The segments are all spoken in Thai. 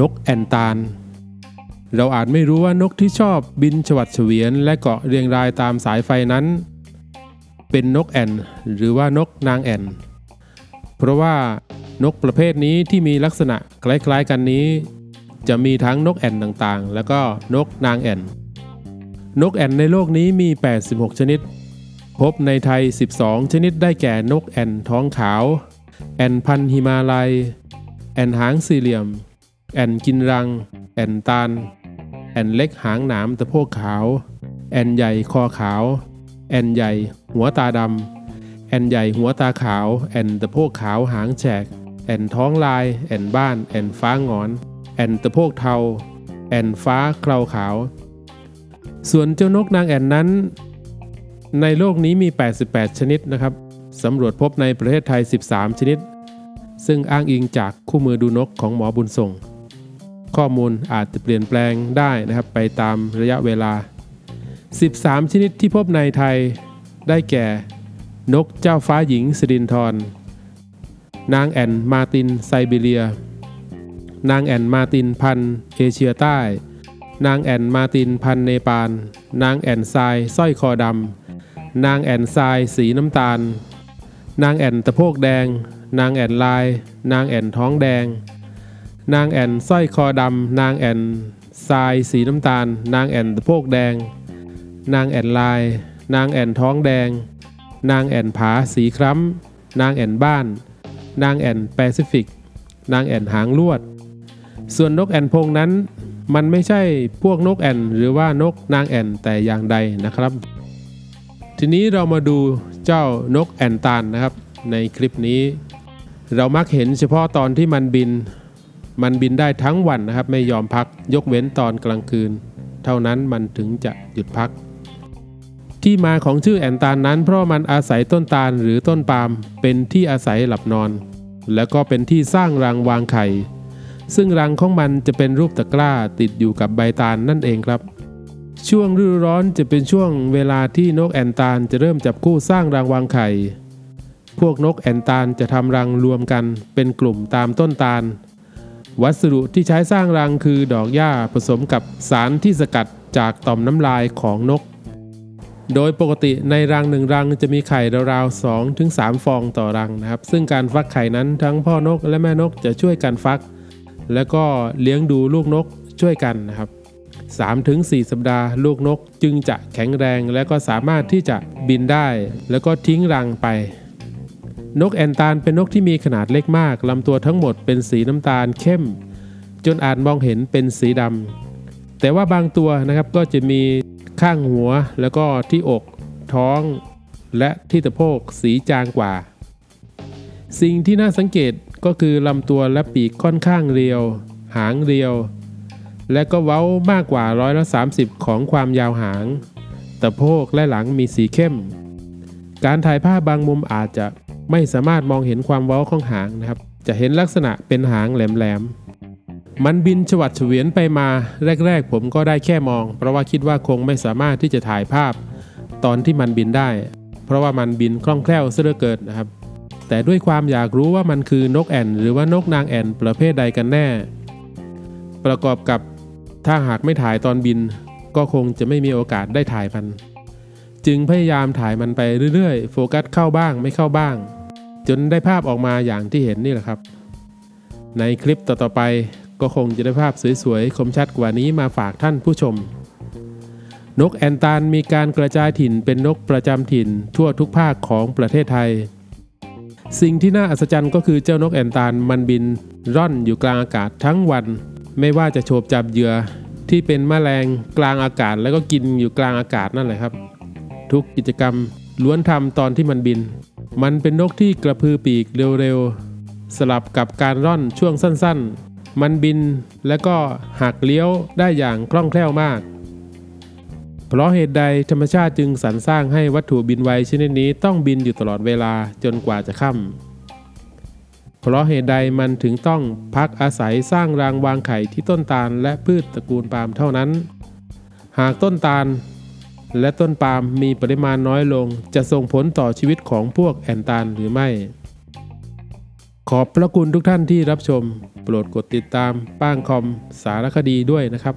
นกแอนตาล เราอาจไม่รู้ว่านกที่ชอบบินฉวัดเฉวียนและเกาะเรียงรายตามสายไฟนั้น เป็นนกแอนหรือว่านกนางแอนเพราะว่านกประเภทนี้ที่มีลักษณะคล้ายๆกันนี้ จะมีทั้งนกแอ่นต่างๆ แล้วก็นกนางแอ่น นกแอ่นในโลกนี้มี 86 ชนิด พบในไทย 12 ชนิดได้แก่นกแอ่นท้องขาว แอ่นพันหิมาลัย แอ่นหางสี่เหลี่ยม แอนกินรัง แอนตาล แอนเล็กหางหนามตะโพกขาว แอนใหญ่คอขาว แอนใหญ่ หัวตาดำ แอนใหญ่หัวตาขาว แอนตะโพกขาวหางแฉก แอนท้องลาย แอนบ้าน แอนฟ้างอน แอนตะโพกเทา แอนฟ้าเคราขาว ส่วนเจ้านกนางแอนนั้น ในโลกนี้มี 88 ชนิดนะครับสำรวจพบในประเทศไทย 13 ชนิด ซึ่งอ้างอิงจากคู่มือดูนกของหมอบุญส่ง ข้อมูลอาจจะเปลี่ยนแปลงได้นะครับไปตามระยะเวลา 13 ชนิดที่พบในไทยได้แก่ นกเจ้าฟ้าหญิงสิรินทร นางแอนมาตินไซบีเรีย นางแอนมาตินพันเอเชียใต้ นางแอ่นมาร์ตินพันธุ์เนปาล นางแอ่นทรายสร้อยคอดำ นางแอ่นทรายสีน้ำตาล นางแอ่นตะโพกแดง นางแอ่นลาย นางแอ่นท้องแดง นางแอ่นสร้อยคอดำนางแอ่นทรายสีน้ำตาล นางแอ่นตะโพกแดง นางแอ่นลาย นางแอ่นท้องแดง นางแอ่นผาสีคล้ำนางแอ่นบ้าน นางแอ่นแปซิฟิก นางแอนหางลวด ส่วนนกแอนพงนั้น มันไม่ใช่พวกนกแอนหรือว่านกนางแอนแต่อย่างใดนะครับ ทีนี้เรามาดูเจ้านกแอนตาลนะครับ ในคลิปนี้ เรามักเห็นเฉพาะตอนที่มันบิน มันบินได้ทั้งวันนะครับ ไม่ยอมพักยกเว้นตอนกลางคืน เท่านั้นมันถึงจะหยุดพัก ที่มาของชื่อแอนตาลนั้น เพราะมันอาศัยต้นตาลหรือต้นปาล์มเป็นที่อาศัยหลับนอน แล้วก็เป็นที่สร้างรังวางไข่ ซึ่งรังของมันจะเป็นรูปตะกร้าติดอยู่กับใบตาลนั่นเองครับ ช่วงฤดูร้อนจะเป็นช่วงเวลาที่นกแอนตาลจะเริ่มจับคู่สร้างรังวางไข่ พวกนกแอนตาลจะทำรังรวมกัน เป็นกลุ่มตามต้นตาล วัสดุที่ใช้สร้างรังคือดอกหญ้าผสมกับสารที่สกัดจากต่อมน้ำลายของนก โดยปกติในรังหนึ่งรังจะมีไข่ราวๆ2ถึง3ฟองต่อรังนะครับ ซึ่งการฟักไข่นั้นทั้งพ่อนกและแม่นกจะช่วยกันฟัก แล้วก็เลี้ยงดูลูกนกช่วยกันนะครับ3-4สัปดาห์ลูกนกจึงจะแข็งแรง และก็สามารถที่จะบินได้ แล้วก็ทิ้งรังไป นกแอนตาลเป็นนกที่มีขนาดเล็กมากลำตัวทั้งหมดเป็นสีน้ำตาลเข้ม จนอาจมองเห็นเป็นสีดำแต่ว่าบางตัวนะครับก็จะมีข้างหัวแล้วก็ที่อก ท้อง และที่ตะโพกสีจางกว่า สิ่งที่น่าสังเกตก็คือลำตัวและปีกค่อนข้างเรียว หางเรียว และก็เว้ามากกว่าร้อยละ30 ของความยาวหางตะโพกและหลังมีสีเข้ม การถ่ายภาพบางมุมอาจจะ ไม่สามารถมองเห็นความเว้าของหางนะครับ จะเห็นลักษณะเป็นหางแหลมๆ มันบินฉวัดเฉวียนไปมาแรก ๆ ผมก็ได้แค่มอง เพราะว่าคิดว่าคงไม่สามารถที่จะถ่ายภาพ ตอนที่มันบินได้ เพราะว่ามันบินคล่องแคล่วเสียเหลือเกินนะครับ แต่ด้วยความอยากรู้ว่ามันคือนกแอ่น หรือว่านกนางแอ่นประเภทใดกันแน่ ประกอบกับถ้าหากไม่ถ่ายตอนบิน ก็คงจะไม่มีโอกาสได้ถ่ายมันจึงพยายามถ่ายมันไปเรื่อยๆ โฟกัสเข้าบ้างไม่เข้าบ้าง จนได้ภาพออกมาอย่างที่เห็นนี่แหละครับ ในคลิปต่อๆไปก็คงจะได้ภาพสวยๆ คมชัดกว่านี้มาฝากท่านผู้ชม นกแอนตานมีการกระจายถิ่นเป็นนกประจำถิ่นทั่วทุกภาคของประเทศไทย สิ่งที่น่าอัศจรรย์ก็คือเจ้านกแอนตานมันบิน ร่อนอยู่กลางอากาศทั้งวัน ไม่ว่าจะโฉบจับเหยื่อที่เป็นแมลงกลางอากาศแล้วก็กินอยู่กลางอากาศนั่นแหละครับ ทุกกิจกรรมล้วนทำตอนที่มันบิน มันเป็นนกที่กระพือปีกเร็วๆ สลับกับการร่อนช่วงสั้นๆ มันบินและก็หักเลี้ยวได้อย่างคล่องแคล่วมาก เพราะเหตุใดธรรมชาติจึงสรรสร้างให้วัตถุบินไวชนิดนี้ต้องบินอยู่ตลอดเวลาจนกว่าจะค่ำเพราะเหตุใดมันถึงต้องพักอาศัยสร้างรางวางไข่ที่ต้นตาลและพืชตระกูลปาล์มเท่านั้น หากต้นตาล และต้นปาล์มมีปริมาณน้อยลง จะส่งผลต่อชีวิตของพวกแอนตาลหรือไม่ ขอบพระคุณทุกท่านที่รับชม โปรดกดติดตามป้างคอมสารคดีด้วยนะครับ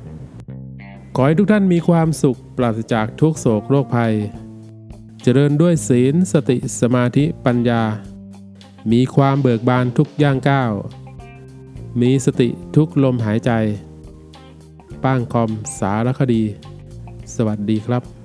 ขอให้ทุกท่านมีความสุขปราศจากทุกโศกโรคภัย เจริญด้วยศีลสติสมาธิปัญญา มีความเบิกบานทุกย่างก้าว มีสติทุกลมหายใจ ป้างคอมสารคดี สวัสดีครับ